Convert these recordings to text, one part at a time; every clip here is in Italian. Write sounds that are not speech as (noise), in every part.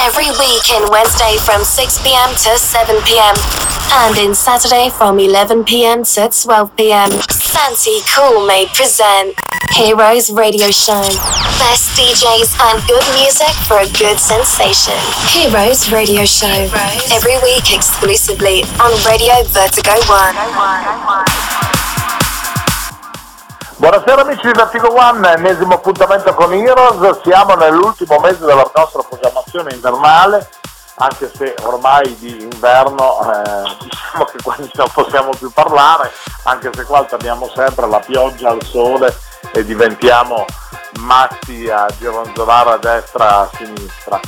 Every week in Wednesday from 6 pm to 7 pm. And in Saturday from 11 pm to 12 pm. Santi Cool may present Heroes Radio Show. Best DJs and good music for a good sensation. Heroes Radio Show. Every week exclusively on Radio Vertigo 1. Buonasera amici di Vertigo One, ennesimo appuntamento con Heroes, siamo nell'ultimo mese della nostra programmazione invernale, anche se ormai di inverno eh, (laughs) diciamo che quasi non possiamo più parlare, anche se qua torniamo sempre alla pioggia, al sole e diventiamo matti a gironzolare a destra e a sinistra.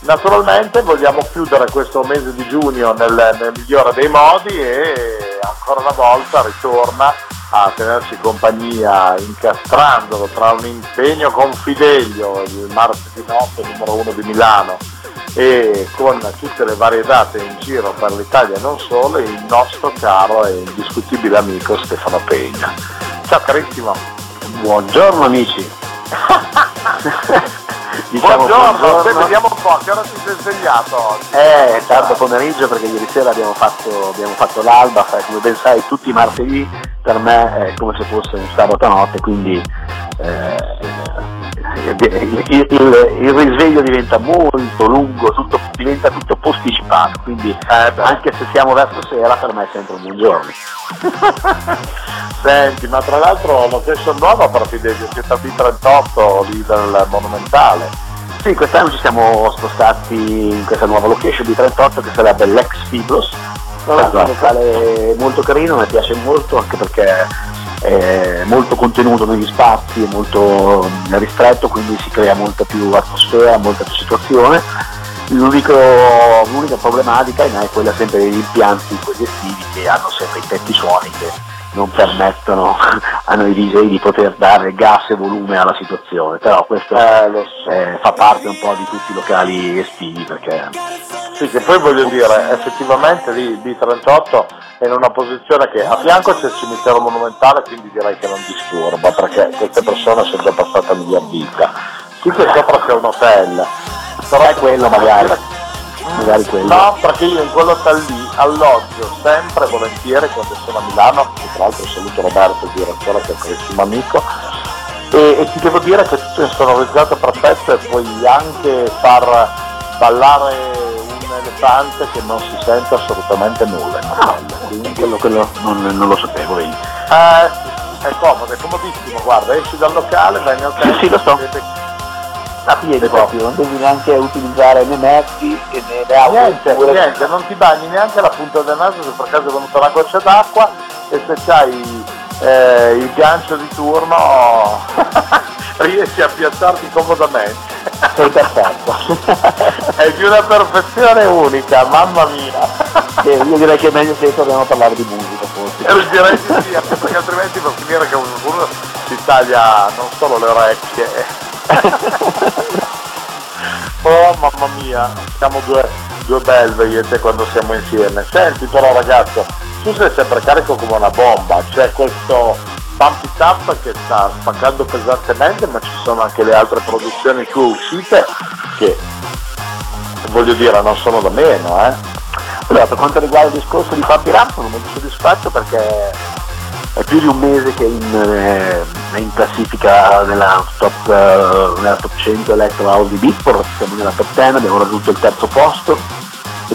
Naturalmente vogliamo chiudere questo mese di giugno nel, nel migliore dei modi e ancora una volta ritorna a tenerci compagnia incastrandolo tra un impegno con Fidelio, il martedì notte numero uno di Milano e con tutte le varie date in giro per l'Italia e non solo, il nostro caro e indiscutibile amico Stefano Pegna. Ciao carissimo. Buongiorno amici. (laughs) diciamo buongiorno, buongiorno. vediamo un po', che ora ti sei svegliato oggi? Eh, tardo pomeriggio perché ieri sera abbiamo fatto, abbiamo fatto l'alba, come ben sai tutti i martedì per me è come se fosse un sabato notte, quindi eh, il, il, il, risveglio diventa molto lungo, tutto, diventa tutto posticipato, quindi eh, anche se siamo verso sera per me è sempre un buongiorno. (laughs) Senti, ma tra l'altro location nuova per Fidelio, siete a B38 lì del Monumentale. Sì, quest'anno ci siamo spostati in questa nuova location B38 che sarebbe l'ex Fibros, esatto. un locale molto carino, mi piace molto anche perché è molto contenuto negli spazi, è molto ristretto, quindi si crea molta più atmosfera, molta più situazione. l'unica problematica è quella sempre degli impianti quelli estivi che hanno sempre i tetti suoni che non permettono (laughs) a noi DJ di poter dare gas e volume alla situazione, però questo eh, so. eh, fa parte un po' di tutti i locali estivi perché... Sì, che poi voglio dire, effettivamente lì B38 è in una posizione che a fianco c'è il cimitero monumentale, quindi direi che non disturba, perché queste persone sono già passate a miglior vita. Qui che sopra c'è un hotel, però è quello magari magari quello. No, perché io in quell'hotel lì alloggio sempre volentieri quando sono a Milano, e tra l'altro saluto Roberto, il direttore che è un carissimo amico, e, e, ti devo dire che tutto è insonorizzato perfetto e puoi anche far ballare elefante che non si sente assolutamente nulla. Ah, quindi quello, quello non, non, lo sapevo, vedi. Eh, è comodo, è comodissimo, guarda, esci dal locale, vai nel hotel, sì, sì, lo so a piedi proprio, non devi neanche utilizzare né mezzi né, né auto. Niente, niente, non ti bagni neanche la punta del naso se per caso è venuta una goccia d'acqua e se c'hai eh, il gancio di turno (laughs) riesci a piazzarti comodamente. Sei perfetto. (laughs) è di una perfezione unica, mamma mia. Eh, io direi che è meglio se torniamo a parlare di musica forse. Eh, direi di sì, perché altrimenti a finire che uno si taglia non solo le orecchie (laughs) oh mamma mia, siamo due, due belve io e te quando siamo insieme. Senti però ragazzo, tu sei sempre carico come una bomba, c'è questo Pump It che sta spaccando pesantemente, ma ci sono anche le altre produzioni tue uscite che voglio dire non sono da meno, eh. Allora, per quanto riguarda il discorso di Pump It sono molto soddisfatto perché è più di un mese che in, eh, in classifica nella top, uh, nella top 100 Electro House di Beatport, siamo nella top 10, abbiamo raggiunto il terzo posto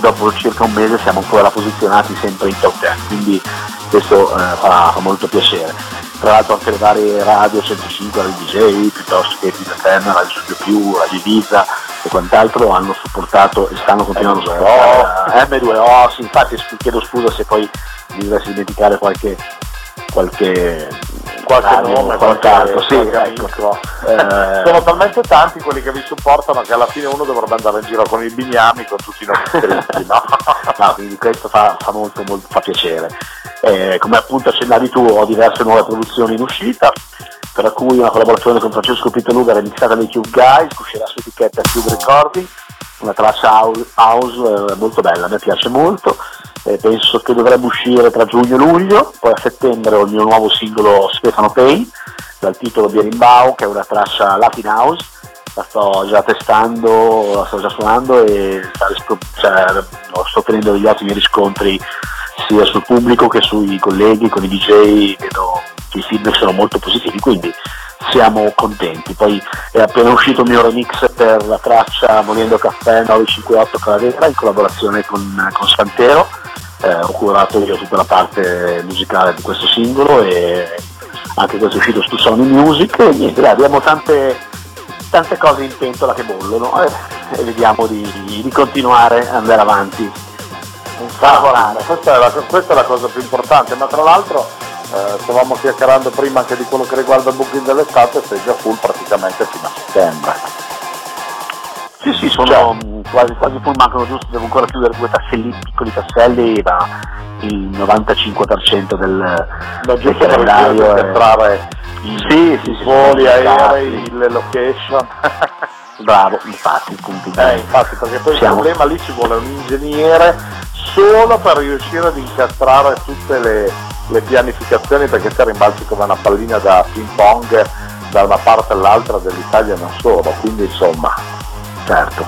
dopo circa un mese siamo ancora posizionati sempre in top 10, quindi questo uh, fa, fa, molto piacere. Tra l'altro anche le varie radio 105, Radio DJ, piuttosto che Pizza FM, Radio Studio Più, Radio Ibiza e quant'altro hanno supportato e stanno continuando a supportare M2O, sì, infatti chiedo scusa se poi mi dovessi dimenticare qualche qualche qualche nome, qualche altro, sì, ecco. eh, sono talmente tanti quelli che vi supportano che alla fine uno dovrebbe andare in giro con i bignami con tutti i nomi scritti, no? (laughs) no? quindi questo fa, fa molto, molto fa piacere. Eh, come appunto accennavi tu ho diverse nuove produzioni in uscita, tra cui una collaborazione con Francesco Pitaluga remixata dai Cube Guys, uscirà su etichetta Cube Recording, una traccia house eh, molto bella, a me piace molto eh, penso che dovrebbe uscire tra giugno e luglio, poi a settembre ho il mio nuovo singolo Stefano Pay, dal titolo Bierimbau, che è una traccia Latin House, la sto già testando, la sto già suonando e cioè, sto ottenendo degli ottimi riscontri sia sul pubblico che sui colleghi, con i DJ, vedo che i feedback sono molto positivi, quindi siamo contenti. Poi è appena uscito il mio remix per la traccia Volendo Caffè 958 Calavera in collaborazione con, con Santero, eh, ho curato io tutta la parte musicale di questo singolo e anche questo è uscito su Sony Music e niente, dai, abbiamo tante, tante cose in pentola che bollono eh, e vediamo di, di continuare ad andare avanti. Lavorare. Questa è, la, questa è la cosa più importante, ma tra l'altro eh, stavamo chiacchierando prima anche di quello che riguarda il booking dell'estate, sei già full praticamente fino a settembre. Sì, sì, sono cioè, quasi, quasi full, mancano giusto, devo ancora chiudere due tasselli, piccoli tasselli, ma il 95% del, no, del calendario è... entrare i, sì, sì, i voli aerei, le location. (laughs) Bravo, infatti, punti. Eh, infatti, perché poi Siamo... il problema lì ci vuole un ingegnere solo per riuscire ad incastrare tutte le, le pianificazioni perché se rimbalzi come una pallina da ping pong da una parte all'altra dell'Italia non solo, quindi insomma, certo,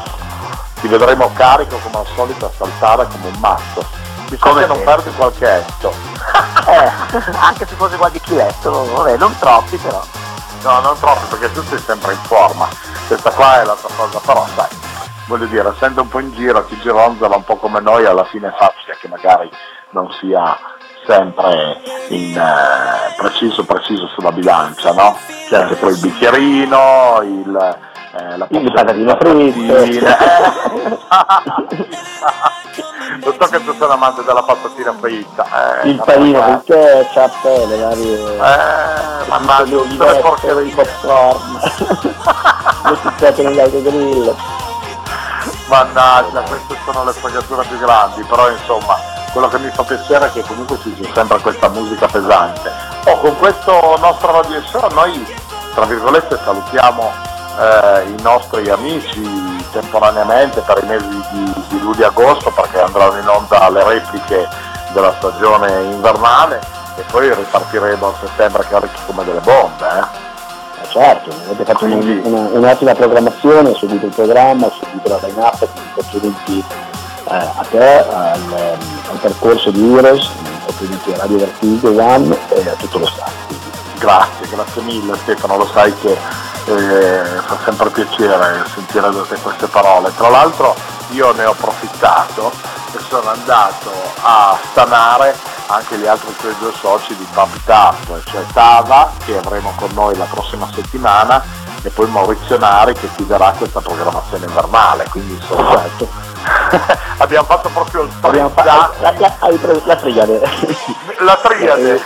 ti vedremo carico come al solito a saltare come un matto. Bisogna che non perdi qualche etto. (laughs) eh, anche se fosse qualche chiletto, vabbè, non troppi però. No, non troppi perché tu sei sempre in forma. Questa qua è la tua cosa, però sai, voglio dire, essendo un po' in giro, chi gironzola un po' come noi alla fine fa che magari non sia sempre in, eh, preciso preciso sulla bilancia, no? C'è anche poi il bicchierino, il, eh, la il patatino fritte. Lo so che tu sei un amante della patatina fritta. Eh, il panino con ketchup, le varie... Eh, mannaggia, tutte le porcherie di popcorn. (laughs) le pizzette negli autogrill. Mannaggia, queste sono le spagature più grandi, però insomma quello che mi fa piacere è che comunque ci sia sempre questa musica pesante. Oh, con questo nostro radio show noi, tra virgolette, salutiamo eh, i nostri amici temporaneamente per i mesi di, di luglio e agosto perché andranno in onda le repliche della stagione invernale e poi ripartiremo a settembre carichi come delle bombe. Eh? Eh certo, avete fatto Quindi... un'ottima programmazione, seguito il programma, seguito la line-up, complimenti eh, a te, al, al, percorso di Heroes, complimenti a Radio Vertigo One e a tutto lo staff. Grazie, grazie mille Stefano, lo sai che fa sempre piacere sentire queste parole. Tra l'altro io ne ho approfittato e sono andato a stanare anche gli altri tuoi due soci di Pump Up, cioè Tava che avremo con noi la prossima settimana e poi Maurizio Nari che chiuderà questa programmazione invernale, quindi insomma certo. (laughs) abbiamo fatto proprio il abbiamo fatto la, la, la, la triade la triade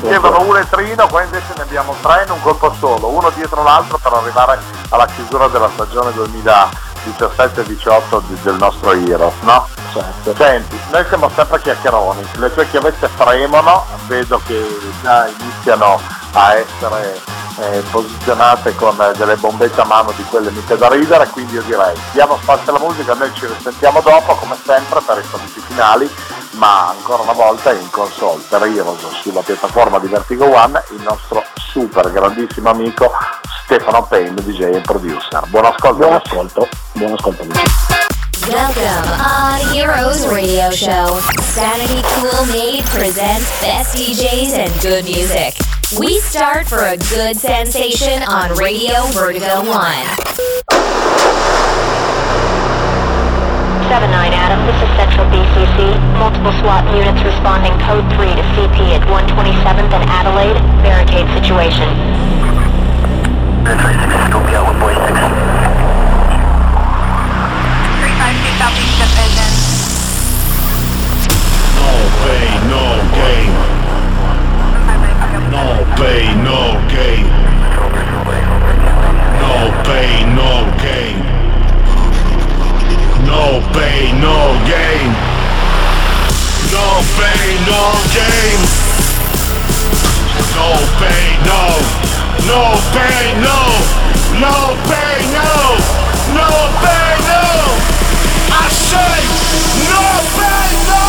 chiedono un etrino qua invece ne abbiamo tre in un colpo solo uno dietro l'altro per arrivare alla chiusura della stagione 2017-18 del nostro Heroes no? Certo. Senti, noi siamo sempre chiacchieroni, le tue chiavette fremono, vedo che già iniziano a essere eh, posizionate con delle bombette a mano di quelle mica da ridere, quindi io direi diamo spazio alla musica, noi ci risentiamo dopo come sempre per i saluti finali, ma ancora una volta in console per Heroes sulla piattaforma di Vertigo One il nostro super grandissimo amico Stefano Payne, DJ e producer. Buon ascolto. Buon ascolto. Buon ascolto amici. Welcome on Heroes Radio Show. Sanity Cool Made presents best DJs and good music. We start for a good sensation on Radio Vertigo 1. 7-9 Adam, this is Central BCC. Multiple SWAT units responding code 3 to CP at 127th and Adelaide. Barricade situation. 36, Scorpio, 146. 352 Southeast Division. No pain, no gain. No pain, no gain. No pain, no gain. No pain, no gain. No pain, no gain. No pain, no. No pain, no. No pain, no. No pain, no. I say no pain, no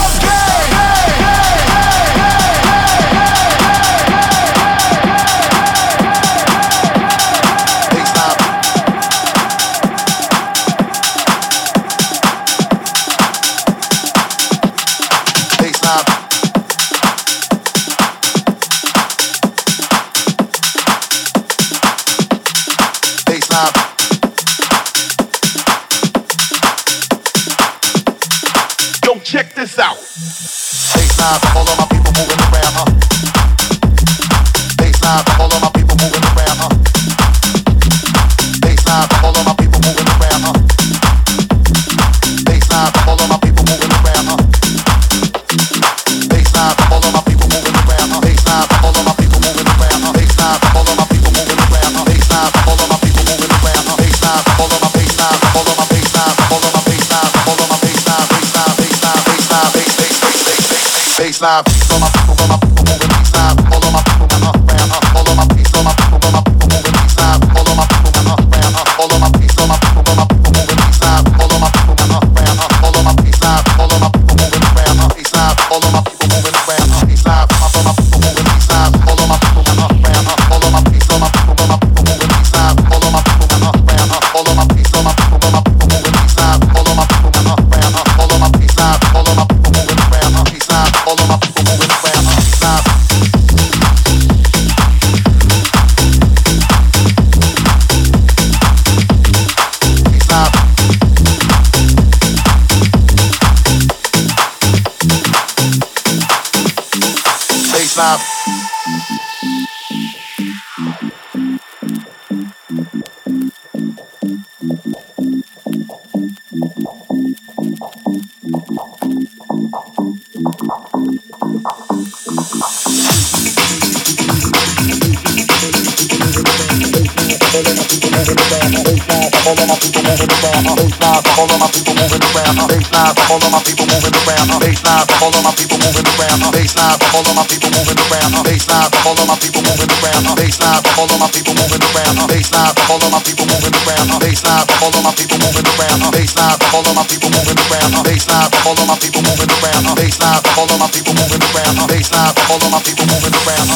slap. around, baseline for all of my people moving around, baseline for all of my people moving around, baseline for all of my people moving around, baseline for all of my people moving around, baseline for all of my people moving around, baseline for all of my people moving around, baseline for all of my people moving around, baseline for all of my people moving around, baseline for all of my people moving around, baseline for all of my people moving around, baseline for all of my people moving around, baseline for all of my people moving around.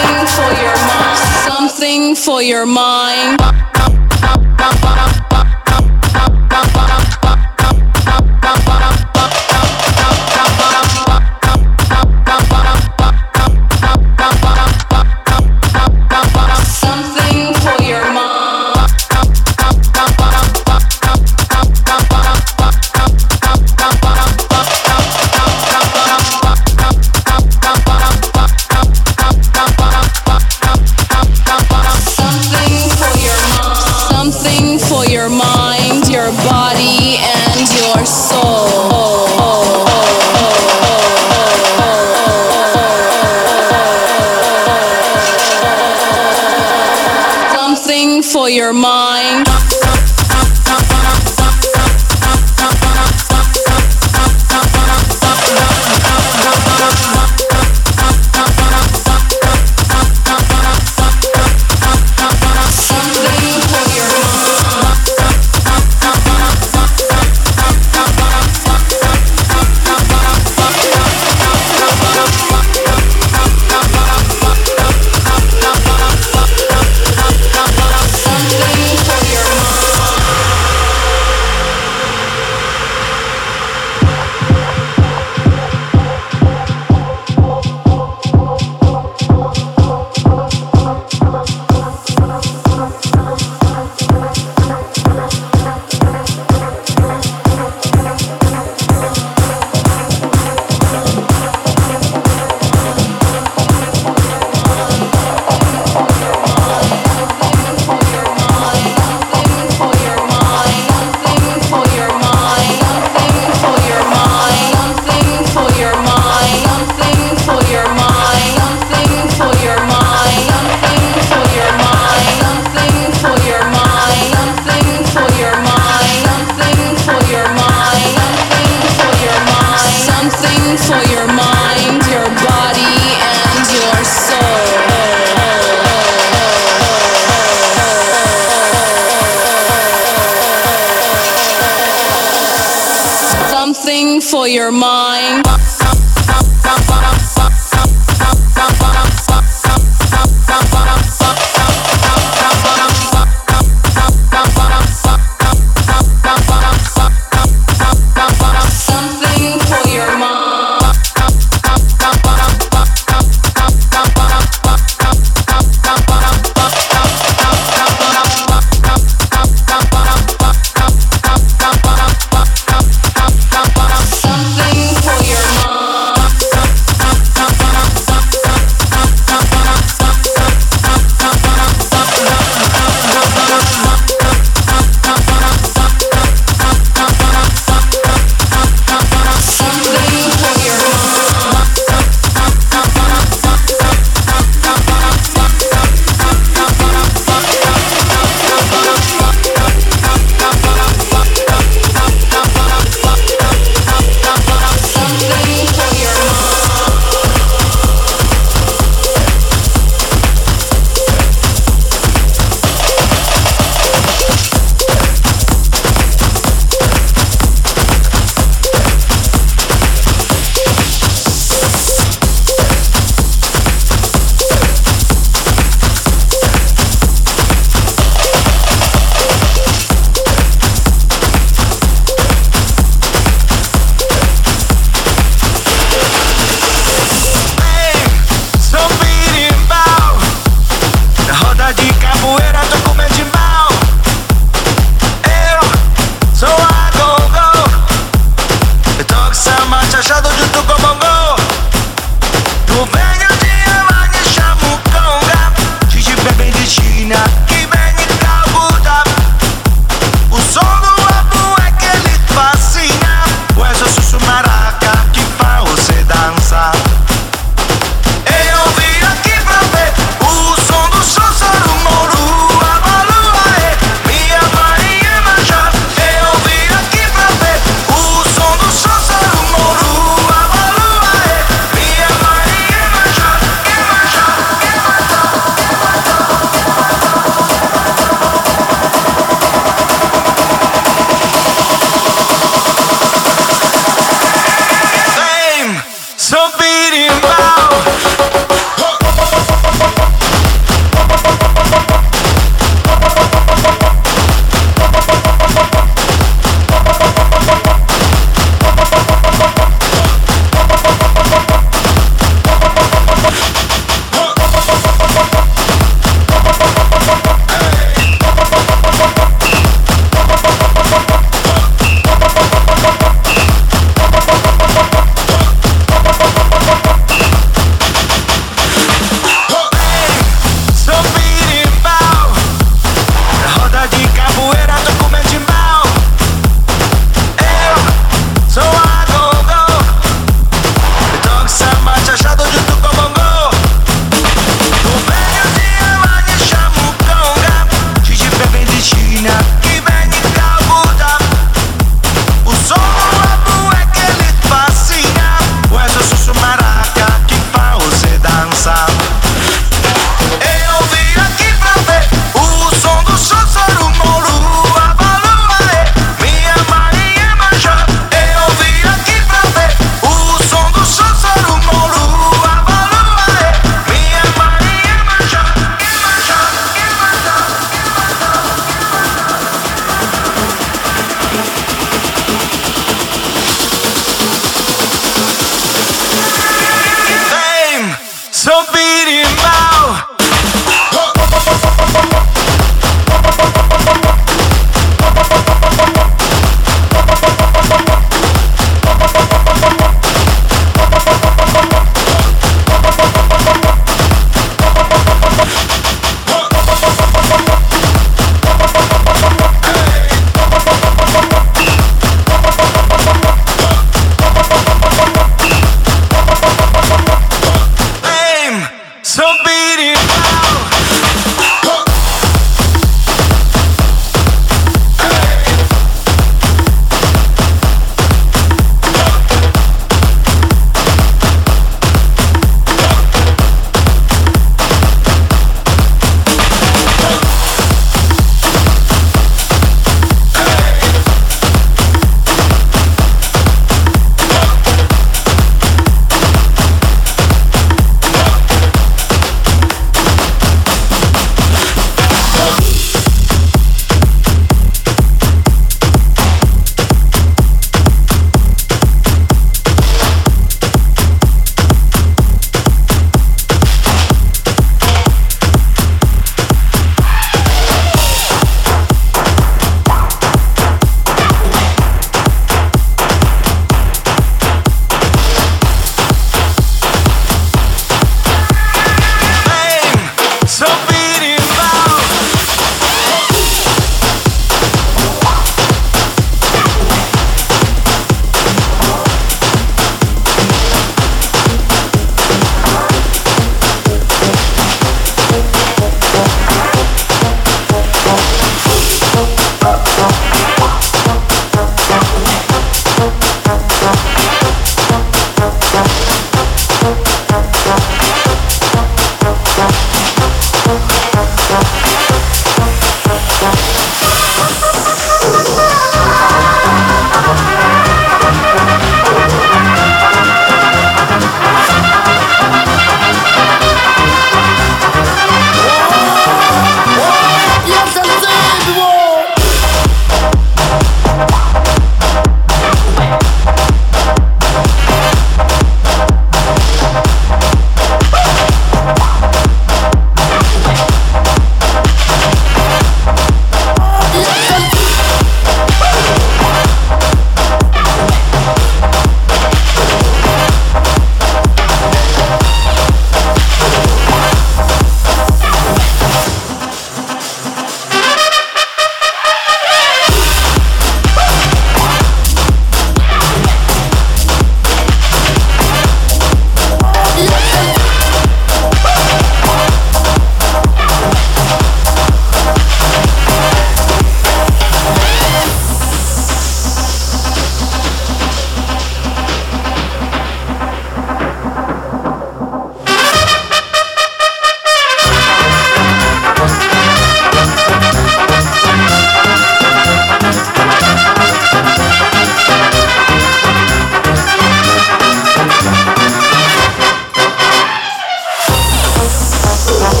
Yeah.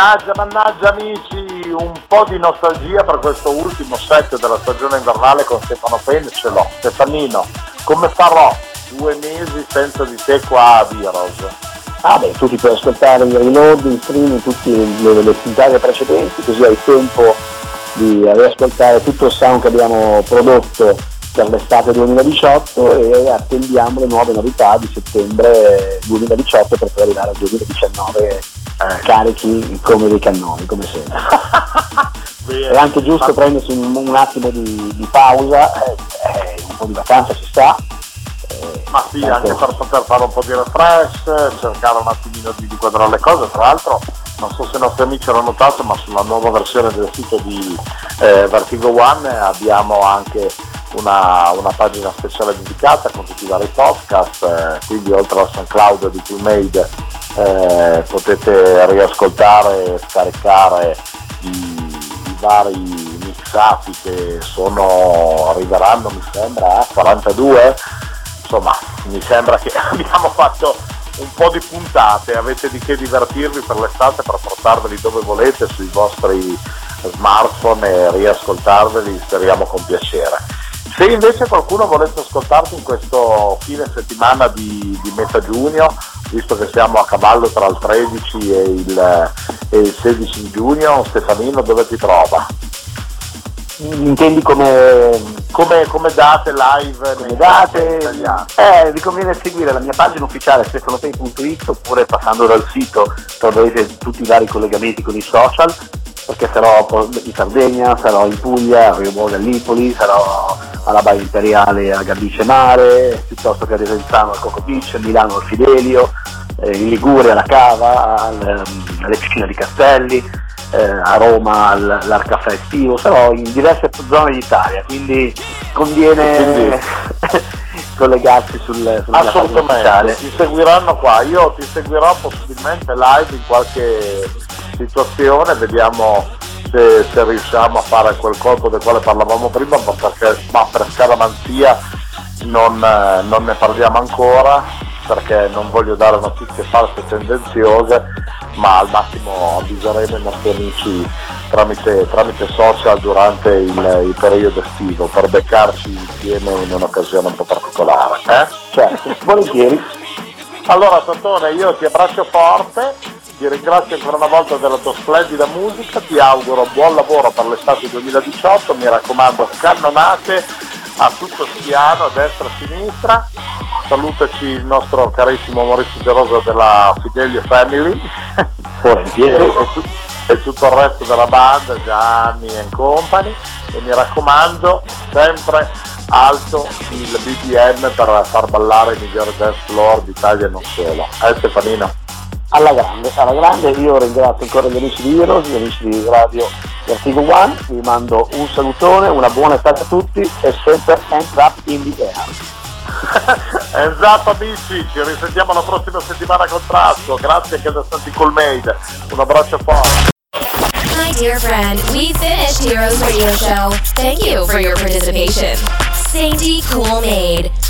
Mannaggia, mannaggia amici, un po' di nostalgia per questo ultimo set della stagione invernale con Stefano Penn ce l'ho. Stefanino, come farò due mesi senza di te qua a Heroes? Ah beh, tu ti puoi ascoltare in reload, in streaming, tutte le, le puntate precedenti, così hai tempo di riascoltare tutto il sound che abbiamo prodotto per l'estate 2018 e attendiamo le nuove novità di settembre 2018 per poi arrivare al 2019 eh, carichi come dei cannoni, come sempre. (laughs) È anche giusto prendersi un, un attimo di, di pausa, eh, eh, un po' di vacanza ci sta. eh, Ma sì, anche per poter fare un po' di refresh, cercare un attimino di inquadrare le cose, tra l'altro non so se i nostri amici hanno notato, ma sulla nuova versione del sito di eh, Vertigo One abbiamo anche una, una pagina speciale dedicata con tutti i vari podcast, eh, quindi oltre al SoundCloud di Toolmade eh, potete riascoltare e scaricare i, i vari mixati che sono, arriveranno mi sembra a 42 insomma mi sembra che (laughs) abbiamo fatto un po' di puntate, avete di che divertirvi per l'estate per portarveli dove volete sui vostri smartphone e riascoltarveli, speriamo con piacere. Se invece qualcuno volesse ascoltarti in questo fine settimana di, di metà giugno, visto che siamo a cavallo tra il 13 e il, e il 16 di giugno, Stefanino dove ti trova? Intendi come Come, come date live come date, eh, vi conviene seguire la mia pagina ufficiale stefanopay.it oppure passando dal sito troverete tutti i vari collegamenti con i social perché sarò in Sardegna, sarò in Puglia, a Rio Boga, a Lipoli, sarò alla Baia Imperiale a Gardice Mare, piuttosto che a Desenzano al Coco Beach, a Milano al Fidelio, eh, in Liguria alla Cava, al, ehm, alle piscine di Castelli, eh, a Roma al- all'Arcaffè estivo, sarò in diverse zone d'Italia, quindi conviene Quindi- (laughs) collegarsi sul, sulla Assolutamente, ti seguiranno qua, io ti seguirò possibilmente live in qualche situazione, vediamo se, se riusciamo a fare quel colpo del quale parlavamo prima, ma perché ma per scaramanzia non, eh, non ne parliamo ancora, perché non voglio dare notizie false e tendenziose, ma al massimo avviseremo i nostri amici tramite, tramite social durante il, il periodo estivo per beccarci insieme in un'occasione un po' particolare. Eh? Certo, volentieri. Allora Totone io ti abbraccio forte, ti ringrazio ancora una volta della tua splendida musica, ti auguro buon lavoro per l'estate 2018, mi raccomando cannonate a tutto spiano, a destra e a sinistra, salutaci il nostro carissimo Maurizio Gerosa della Fidelio Family e, Volentieri. e tu- e tutto il resto della banda, Gianni and Company e mi raccomando sempre alto il BPM per far ballare il migliore dance floor d'Italia e non solo. Eh Stefanino? Alla grande, alla grande, io ringrazio ancora gli amici di Heroes, gli amici di Radio Vertigo One, vi mando un salutone, una buona estate a tutti e sempre hands up in the air. (laughs) esatto amici, ci risentiamo la prossima settimana con Trasco, grazie anche da Santi Colmade, un abbraccio forte. My dear friend, we finished Heroes Radio Show. Thank you for your participation. Sainty Cool Maid